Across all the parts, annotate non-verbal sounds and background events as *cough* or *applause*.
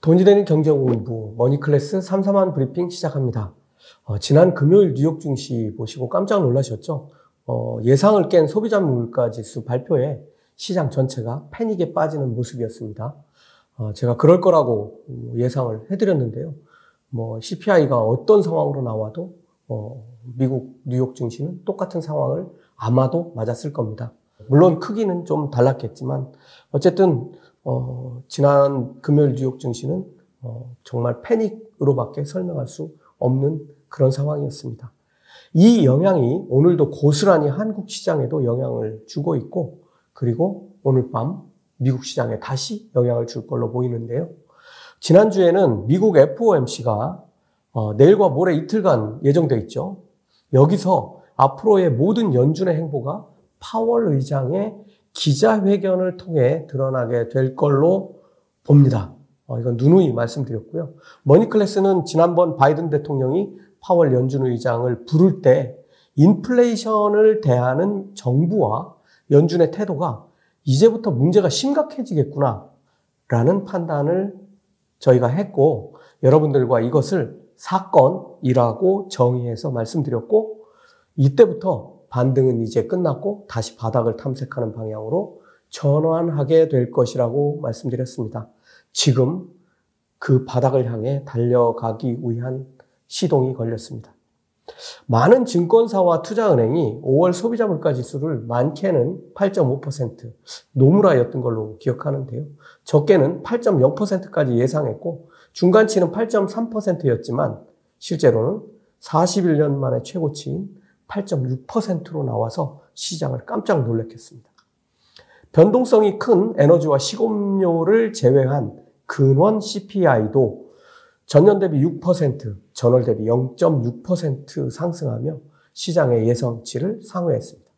돈이 되는 경제 공부 머니클래스 3사만 브리핑 시작합니다. 어, 지난 금요일 뉴욕 증시 보시고 깜짝 놀라셨죠? 어, 예상을 깬 소비자 물가 지수 발표에 시장 전체가 패닉에 빠지는 모습이었습니다. 어, 제가 그럴 거라고 예상을 해드렸는데요. 뭐 CPI가 어떤 상황으로 나와도 어, 미국 뉴욕 증시는 똑같은 상황을 아마도 맞았을 겁니다. 물론 크기는 좀 달랐겠지만 어쨌든 어, 지난 금요일 뉴욕 증시는 어, 정말 패닉으로밖에 설명할 수 없는 그런 상황이었습니다. 이 영향이 오늘도 고스란히 한국 시장에도 영향을 주고 있고 그리고 오늘 밤 미국 시장에 다시 영향을 줄 걸로 보이는데요. 지난주에는 미국 FOMC가 어, 내일과 모레 이틀간 예정돼 있죠. 여기서 앞으로의 모든 연준의 행보가 파월 의장의 기자회견을 통해 드러나게 될 걸로 봅니다. 어, 이건 누누이 말씀드렸고요. 머니클래스는 지난번 바이든 대통령이 파월 연준 의장을 부를 때 인플레이션을 대하는 정부와 연준의 태도가 이제부터 문제가 심각해지겠구나 라는 판단을 저희가 했고 여러분들과 이것을 사건이라고 정의해서 말씀드렸고 이때부터 반등은 이제 끝났고 다시 바닥을 탐색하는 방향으로 전환하게 될 것이라고 말씀드렸습니다. 지금 그 바닥을 향해 달려가기 위한 시동이 걸렸습니다. 많은 증권사와 투자은행이 5월 소비자 물가 지수를 많게는 8.5% 노무라였던 걸로 기억하는데요. 적게는 8.0%까지 예상했고 중간치는 8.3%였지만 실제로는 41년 만에 최고치인 8.6%로 나와서 시장을 깜짝 놀랐겠습니다. 변동성이 큰 에너지와 식음료를 제외한 근원 CPI도 전년 대비 6%, 전월 대비 0.6% 상승하며 시장의 예상치를 상회했습니다.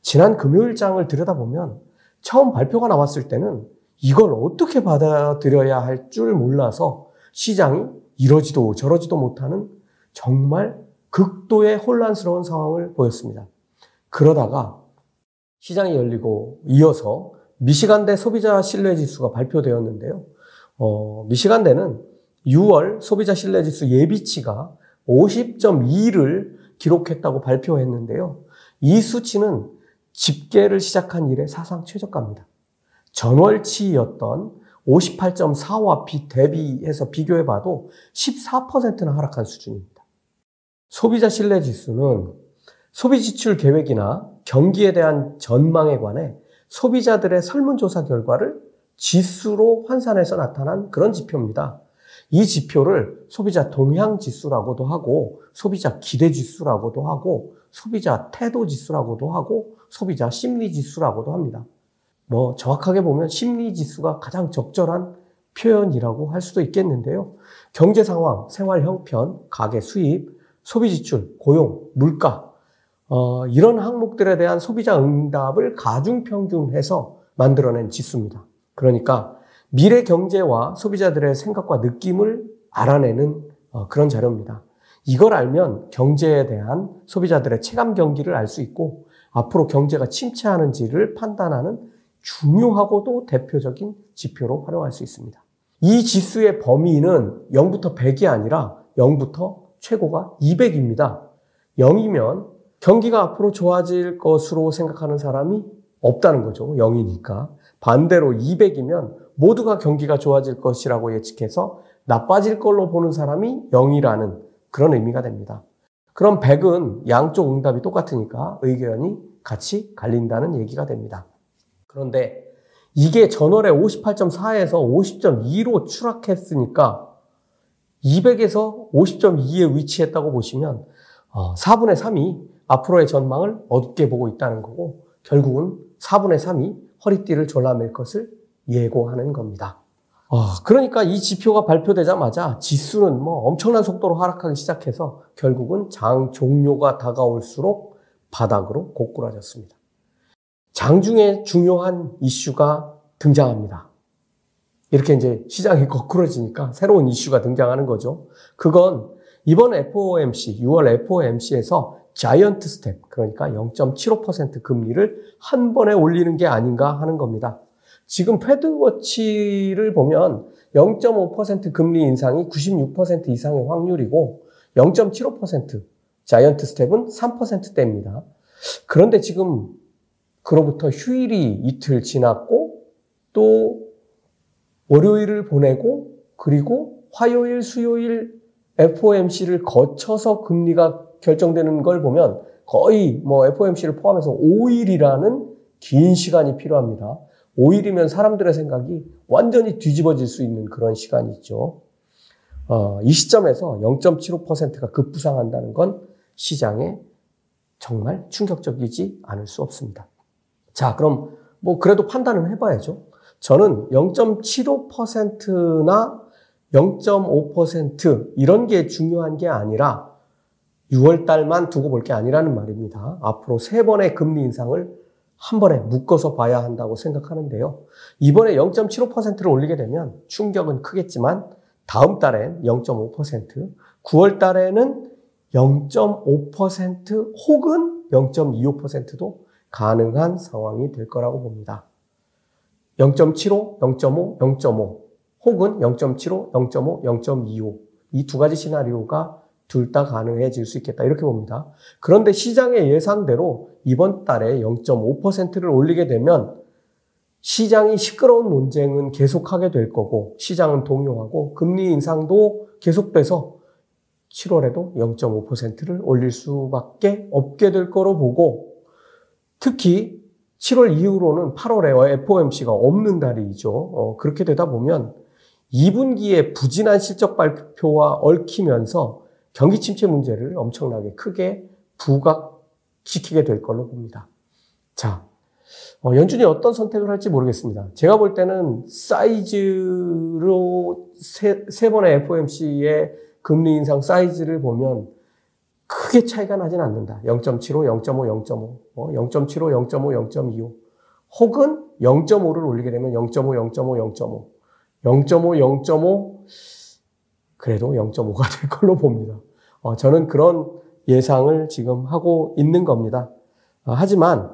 지난 금요일장을 들여다보면 처음 발표가 나왔을 때는 이걸 어떻게 받아들여야 할 줄 몰라서 시장이 이러지도 저러지도 못하는 정말 극도의 혼란스러운 상황을 보였습니다. 그러다가 시장이 열리고 이어서 미시간대 소비자 신뢰 지수가 발표되었는데요. 어, 미시간대는 6월 소비자 신뢰 지수 예비치가 50.2를 기록했다고 발표했는데요. 이 수치는 집계를 시작한 이래 사상 최저가입니다. 전월치였던 58.4와 비 대비해서 비교해봐도 14%나 하락한 수준입니다. 소비자 신뢰 지수는 소비 지출 계획이나 경기에 대한 전망에 관해 소비자들의 설문조사 결과를 지수로 환산해서 나타난 그런 지표입니다. 이 지표를 소비자 동향 지수라고도 하고 소비자 기대 지수라고도 하고 소비자 태도 지수라고도 하고 소비자 심리 지수라고도 합니다. 뭐 정확하게 보면 심리 지수가 가장 적절한 표현이라고 할 수도 있겠는데요. 경제 상황, 생활 형편, 가계 수입, 소비 지출, 고용, 물가, 어, 이런 항목들에 대한 소비자 응답을 가중 평균해서 만들어낸 지수입니다. 그러니까 미래 경제와 소비자들의 생각과 느낌을 알아내는 어, 그런 자료입니다. 이걸 알면 경제에 대한 소비자들의 체감 경기를 알 수 있고 앞으로 경제가 침체하는지를 판단하는 중요하고도 대표적인 지표로 활용할 수 있습니다. 이 지수의 범위는 0부터 100이 아니라 0부터 최고가 200입니다. 0이면 경기가 앞으로 좋아질 것으로 생각하는 사람이 없다는 거죠. 0이니까. 반대로 200이면 모두가 경기가 좋아질 것이라고 예측해서 나빠질 걸로 보는 사람이 0이라는 그런 의미가 됩니다. 그럼 100은 양쪽 응답이 똑같으니까 의견이 같이 갈린다는 얘기가 됩니다. 그런데 이게 전월에 58.4에서 50.2로 추락했으니까 200에서 50.2에 위치했다고 보시면 4분의 어, 3이 앞으로의 전망을 어둡게 보고 있다는 거고 결국은 4분의 3이 허리띠를 졸라맬 것을 예고하는 겁니다. 어, 그러니까 이 지표가 발표되자마자 지수는 뭐 엄청난 속도로 하락하기 시작해서 결국은 장 종료가 다가올수록 바닥으로 고꾸라졌습니다. 장중에 중요한 이슈가 등장합니다. 이렇게 이제 시장이 거꾸러지니까 새로운 이슈가 등장하는 거죠. 그건 이번 FOMC, 6월 FOMC에서 자이언트 스텝, 그러니까 0.75% 금리를 한 번에 올리는 게 아닌가 하는 겁니다. 지금 패드워치를 보면 0.5% 금리 인상이 96% 이상의 확률이고 0.75% 자이언트 스텝은 3%대입니다. 그런데 지금 그로부터 휴일이 이틀 지났고 또 월요일을 보내고 그리고 화요일, 수요일 FOMC를 거쳐서 금리가 결정되는 걸 보면 거의 뭐 FOMC를 포함해서 5일이라는 긴 시간이 필요합니다. 5일이면 사람들의 생각이 완전히 뒤집어질 수 있는 그런 시간이 있죠. 어, 이 시점에서 0.75%가 급부상한다는 건 시장에 정말 충격적이지 않을 수 없습니다. 자, 그럼 뭐 그래도 판단은 해봐야죠. 저는 0.75%나 0.5% 이런 게 중요한 게 아니라 6월 달만 두고 볼 게 아니라는 말입니다. 앞으로 세 번의 금리 인상을 한 번에 묶어서 봐야 한다고 생각하는데요. 이번에 0.75%를 올리게 되면 충격은 크겠지만 다음 달엔 0.5%, 9월 달에는 0.5% 혹은 0.25%도 가능한 상황이 될 거라고 봅니다. 0.75, 0.5, 0.5 혹은 0.75, 0.5, 0.25 이 두 가지 시나리오가 둘 다 가능해질 수 있겠다 이렇게 봅니다. 그런데 시장의 예상대로 이번 달에 0.5%를 올리게 되면 시장이 시끄러운 논쟁은 계속하게 될 거고 시장은 동요하고 금리 인상도 계속돼서 7월에도 0.5%를 올릴 수밖에 없게 될 거로 보고 특히 7월 이후로는 8월에 FOMC가 없는 달이죠. 어, 그렇게 되다 보면 2분기에 부진한 실적 발표와 얽히면서 경기 침체 문제를 엄청나게 크게 부각시키게 될 걸로 봅니다. 자, 어, 연준이 어떤 선택을 할지 모르겠습니다. 제가 볼 때는 사이즈로 세, 세 번의 FOMC의 금리 인상 사이즈를 보면 크게 차이가 나진 않는다. 0.75, 0.5, 0.5, 어, 0.75, 0.5, 0.25. 혹은 0.5를 올리게 되면 0.5, 0.5, 0.5. 0.5, 0.5, 그래도 0.5가 *laughs* 될 걸로 봅니다. 어, 저는 그런 예상을 지금 하고 있는 겁니다. 어, 하지만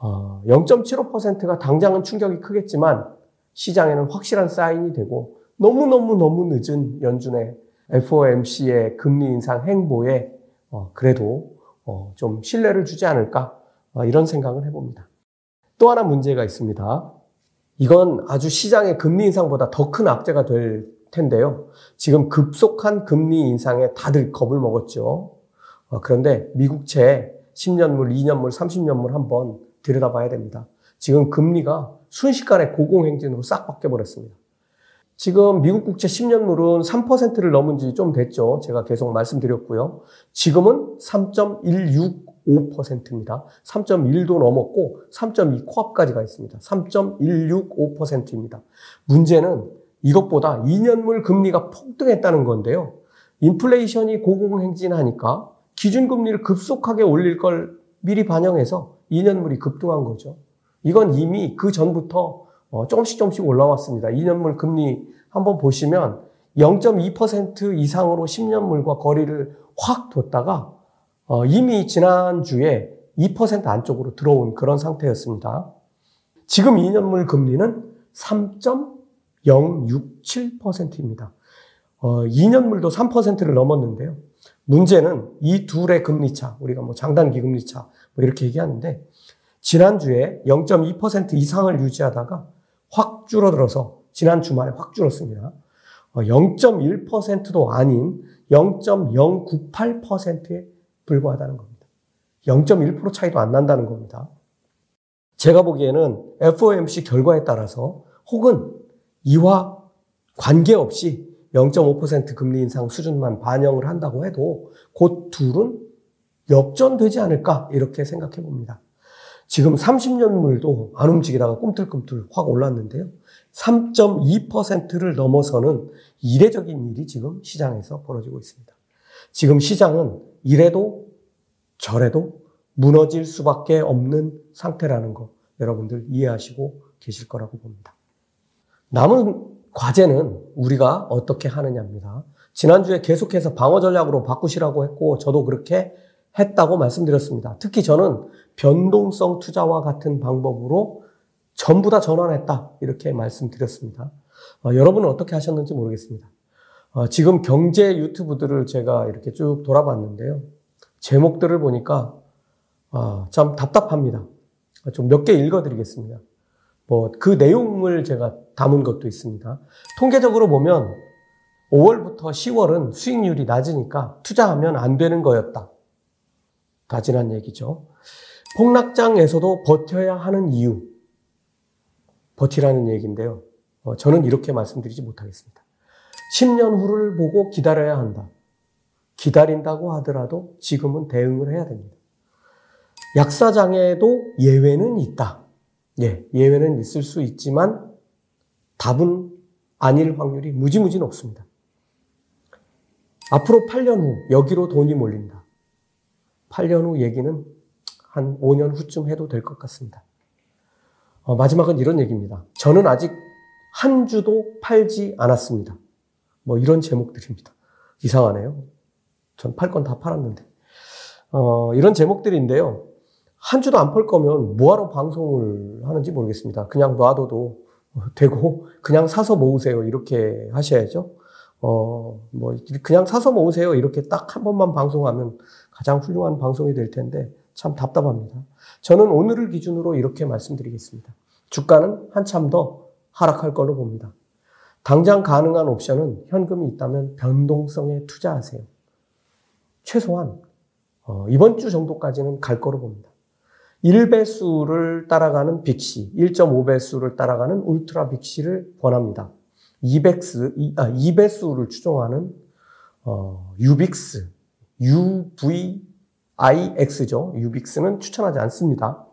어, 0.75%가 당장은 충격이 크겠지만 시장에는 확실한 사인이 되고 너무너무너무 늦은 연준의 FOMC의 금리 인상 행보에 어, 그래도 어, 좀 신뢰를 주지 않을까 어, 이런 생각을 해봅니다. 또 하나 문제가 있습니다. 이건 아주 시장의 금리 인상보다 더 큰 악재가 될 텐데요. 지금 급속한 금리 인상에 다들 겁을 먹었죠. 그런데 미국채 10년물, 2년물, 30년물 한번 들여다봐야 됩니다. 지금 금리가 순식간에 고공행진으로 싹 바뀌어버렸습니다. 지금 미국 국채 10년물은 3%를 넘은 지 좀 됐죠. 제가 계속 말씀드렸고요. 지금은 3.165%입니다. 3.1도 넘었고 3.2 코앞까지 가 있습니다. 3.165%입니다. 문제는 이것보다 2년물 금리가 폭등했다는 건데요. 인플레이션이 고공행진하니까 기준금리를 급속하게 올릴 걸 미리 반영해서 2년물이 급등한 거죠. 이건 이미 그 전부터 어, 조금씩 조금씩 올라왔습니다. 2년물 금리 한번 보시면 0.2% 이상으로 10년물과 거리를 확 뒀다가 어, 이미 지난주에 2% 안쪽으로 들어온 그런 상태였습니다. 지금 2년물 금리는 3.067%입니다. 어, 2년물도 3%를 넘었는데요. 문제는 이 둘의 금리차, 우리가 뭐 장단기 금리차 뭐 이렇게 얘기하는데 지난주에 0.2% 이상을 유지하다가 확 줄어들어서 지난 주말에 확 줄었습니다. 0.1%도 어, 아닌 0.098%에 불과하다는 겁니다. 0.1% 차이도 안 난다는 겁니다. 제가 보기에는 FOMC 결과에 따라서 혹은 이와 관계없이 0.5% 금리 인상 수준만 반영을 한다고 해도 곧 둘은 역전되지 않을까 이렇게 생각해 봅니다. 지금 30년물도 안 움직이다가 꿈틀꿈틀 확 올랐는데요. 3.2%를 넘어서는 이례적인 일이 지금 시장에서 벌어지고 있습니다. 지금 시장은 이래도 저래도 무너질 수밖에 없는 상태라는 거 여러분들 이해하시고 계실 거라고 봅니다. 남은 과제는 우리가 어떻게 하느냐입니다. 지난주에 계속해서 방어 전략으로 바꾸시라고 했고 저도 그렇게 했다고 말씀드렸습니다. 특히 저는 변동성 투자와 같은 방법으로 전부 다 전환했다. 이렇게 말씀드렸습니다. 어, 여러분은 어떻게 하셨는지 모르겠습니다. 어, 지금 경제 유튜브들을 제가 이렇게 쭉 돌아봤는데요. 제목들을 보니까 아, 참 답답합니다. 좀 몇 개 읽어드리겠습니다. 뭐 그 내용을 제가 담은 것도 있습니다. 통계적으로 보면 5월부터 10월은 수익률이 낮으니까 투자하면 안 되는 거였다. 다 지난 얘기죠. 폭락장에서도 버텨야 하는 이유. 버티라는 얘기인데요. 어, 저는 이렇게 말씀드리지 못하겠습니다. 10년 후를 보고 기다려야 한다. 기다린다고 하더라도 지금은 대응을 해야 됩니다. 약사장애도 예외는 있다. 예, 예외는 있을 수 있지만 답은 아닐 확률이 무지무지 높습니다. 앞으로 8년 후 여기로 돈이 몰린다. 8년 후 얘기는 한 5년 후쯤 해도 될 것 같습니다. 어, 마지막은 이런 얘기입니다. 저는 아직 한 주도 팔지 않았습니다. 뭐 이런 제목들입니다. 이상하네요. 전 팔 건 다 팔았는데. 어, 이런 제목들인데요. 한 주도 안 팔 거면 뭐하러 방송을 하는지 모르겠습니다. 그냥 놔둬도 되고, 그냥 사서 모으세요. 이렇게 하셔야죠. 어, 뭐, 그냥 사서 모으세요. 이렇게 딱 한 번만 방송하면 가장 훌륭한 방송이 될 텐데, 참 답답합니다. 저는 오늘을 기준으로 이렇게 말씀드리겠습니다. 주가는 한참 더 하락할 걸로 봅니다. 당장 가능한 옵션은 현금이 있다면 변동성에 투자하세요. 최소한 어, 이번 주 정도까지는 갈 거로 봅니다. 1배수를 따라가는 빅시, 1.5배수를 따라가는 울트라 빅시를 권합니다. 200스, 아, 2배수를 추종하는 어, 유빅스, UVIX죠. 유빅스는 추천하지 않습니다.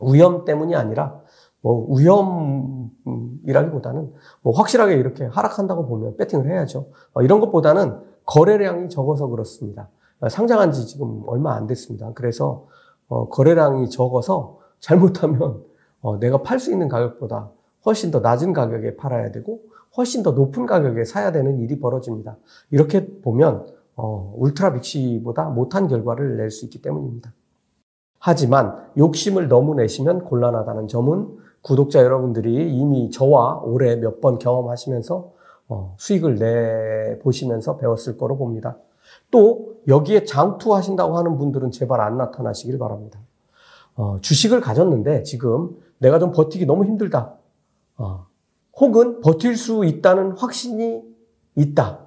위험 때문이 아니라 뭐 위험이라기보다는 뭐 확실하게 이렇게 하락한다고 보면 배팅을 해야죠. 어, 이런 것보다는 거래량이 적어서 그렇습니다. 어, 상장한 지 지금 얼마 안 됐습니다. 그래서 어, 거래량이 적어서 *laughs* 잘못하면 내가 팔 수 있는 가격보다 훨씬 더 낮은 가격에 팔아야 되고 훨씬 더 높은 가격에 사야 되는 일이 벌어집니다. 이렇게 보면 울트라 빅시보다 못한 결과를 낼 수 있기 때문입니다. 하지만 욕심을 너무 내시면 곤란하다는 점은 구독자 여러분들이 이미 저와 올해 몇 번 경험하시면서 어, 수익을 내 보시면서 배웠을 거로 봅니다. 또 여기에 장투하신다고 하는 분들은 제발 안 나타나시길 바랍니다. 어, 주식을 가졌는데 지금 내가 좀 버티기 너무 힘들다. 어, 혹은 버틸 수 있다는 확신이 있다.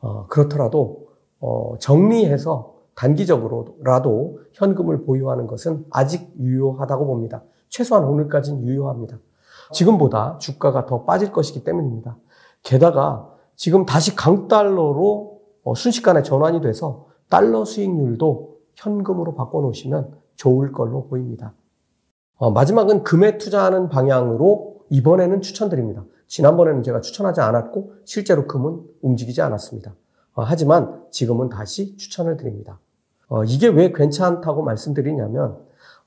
어, 그렇더라도 어, 정리해서 단기적으로라도 현금을 보유하는 것은 아직 유효하다고 봅니다. 최소한 오늘까지는 유효합니다. 지금보다 주가가 더 빠질 것이기 때문입니다. 게다가 지금 다시 강달러로 어, 순식간에 전환이 돼서 달러 수익률도 현금으로 바꿔놓으시면 좋을 걸로 보입니다. 어, 마지막은 금에 투자하는 방향으로 이번에는 추천드립니다. 지난번에는 제가 추천하지 않았고 실제로 금은 움직이지 않았습니다. 어, 하지만 지금은 다시 추천을 드립니다. 이게 왜 괜찮다고 말씀드리냐면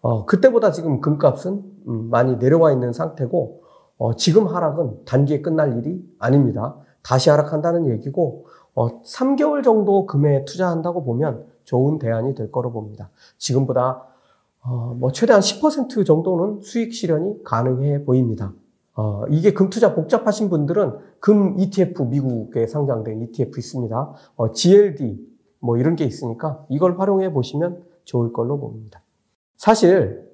어, 그때보다 지금 금값은 음, 많이 내려와 있는 상태고 어, 지금 하락은 단기에 끝날 일이 아닙니다. 다시 하락한다는 얘기고 어, 3개월 정도 금에 투자한다고 보면 좋은 대안이 될 거로 봅니다. 지금보다 어, 뭐 최대한 10% 정도는 수익 실현이 가능해 보입니다. 어, 이게 금 투자 복잡하신 분들은 금 ETF 미국에 상장된 ETF 있습니다. 어, GLD 뭐 이런 게 있으니까 이걸 활용해 보시면 좋을 걸로 봅니다. 사실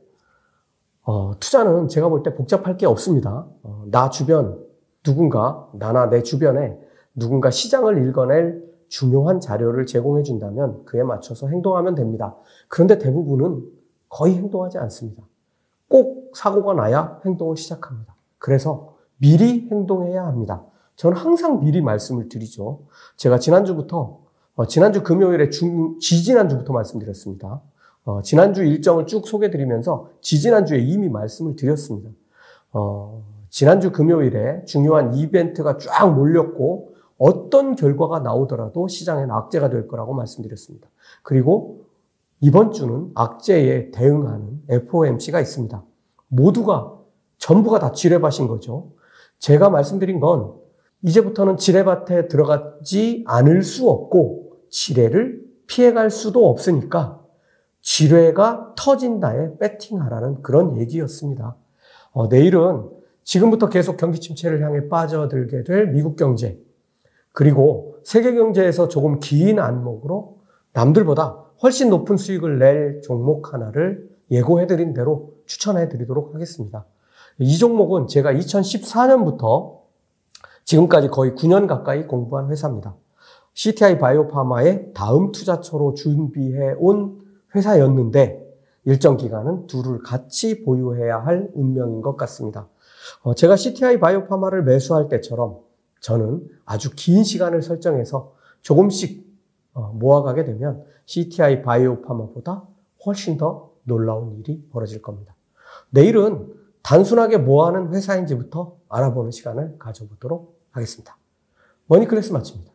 어, 투자는 제가 볼 때 복잡할 게 없습니다. 어, 나 주변 누군가 나나 내 주변에 누군가 시장을 읽어낼 중요한 자료를 제공해 준다면 그에 맞춰서 행동하면 됩니다. 그런데 대부분은 거의 행동하지 않습니다. 꼭 사고가 나야 행동을 시작합니다. 그래서 미리 행동해야 합니다. 저는 항상 미리 말씀을 드리죠. 제가 지난주부터 어, 지난주 금요일에 중, 지지난주부터 말씀드렸습니다. 어, 지난주 일정을 쭉 소개드리면서 지지난주에 이미 말씀을 드렸습니다. 어, 지난주 금요일에 중요한 이벤트가 쫙 몰렸고 어떤 결과가 나오더라도 시장엔 악재가 될 거라고 말씀드렸습니다. 그리고 이번 주는 악재에 대응하는 FOMC가 있습니다. 모두가 전부가 다 지뢰밭인 거죠. 제가 말씀드린 건 이제부터는 지뢰밭에 들어가지 않을 수 없고 지뢰를 피해갈 수도 없으니까 지뢰가 터진다에 배팅하라는 그런 얘기였습니다. 어, 내일은 지금부터 계속 경기 침체를 향해 빠져들게 될 미국 경제, 그리고 세계 경제에서 조금 긴 안목으로 남들보다 훨씬 높은 수익을 낼 종목 하나를 예고해드린 대로 추천해드리도록 하겠습니다. 이 종목은 제가 2014년부터 지금까지 거의 9년 가까이 공부한 회사입니다. CTI 바이오파마의 다음 투자처로 준비해 온 회사였는데 일정 기간은 둘을 같이 보유해야 할 운명인 것 같습니다. 어, 제가 CTI 바이오파마를 매수할 때처럼 저는 아주 긴 시간을 설정해서 조금씩 어, 모아가게 되면 CTI 바이오파마보다 훨씬 더 놀라운 일이 벌어질 겁니다. 내일은 단순하게 뭐 하는 회사인지부터 알아보는 시간을 가져보도록 하겠습니다. 머니클래스 마칩니다.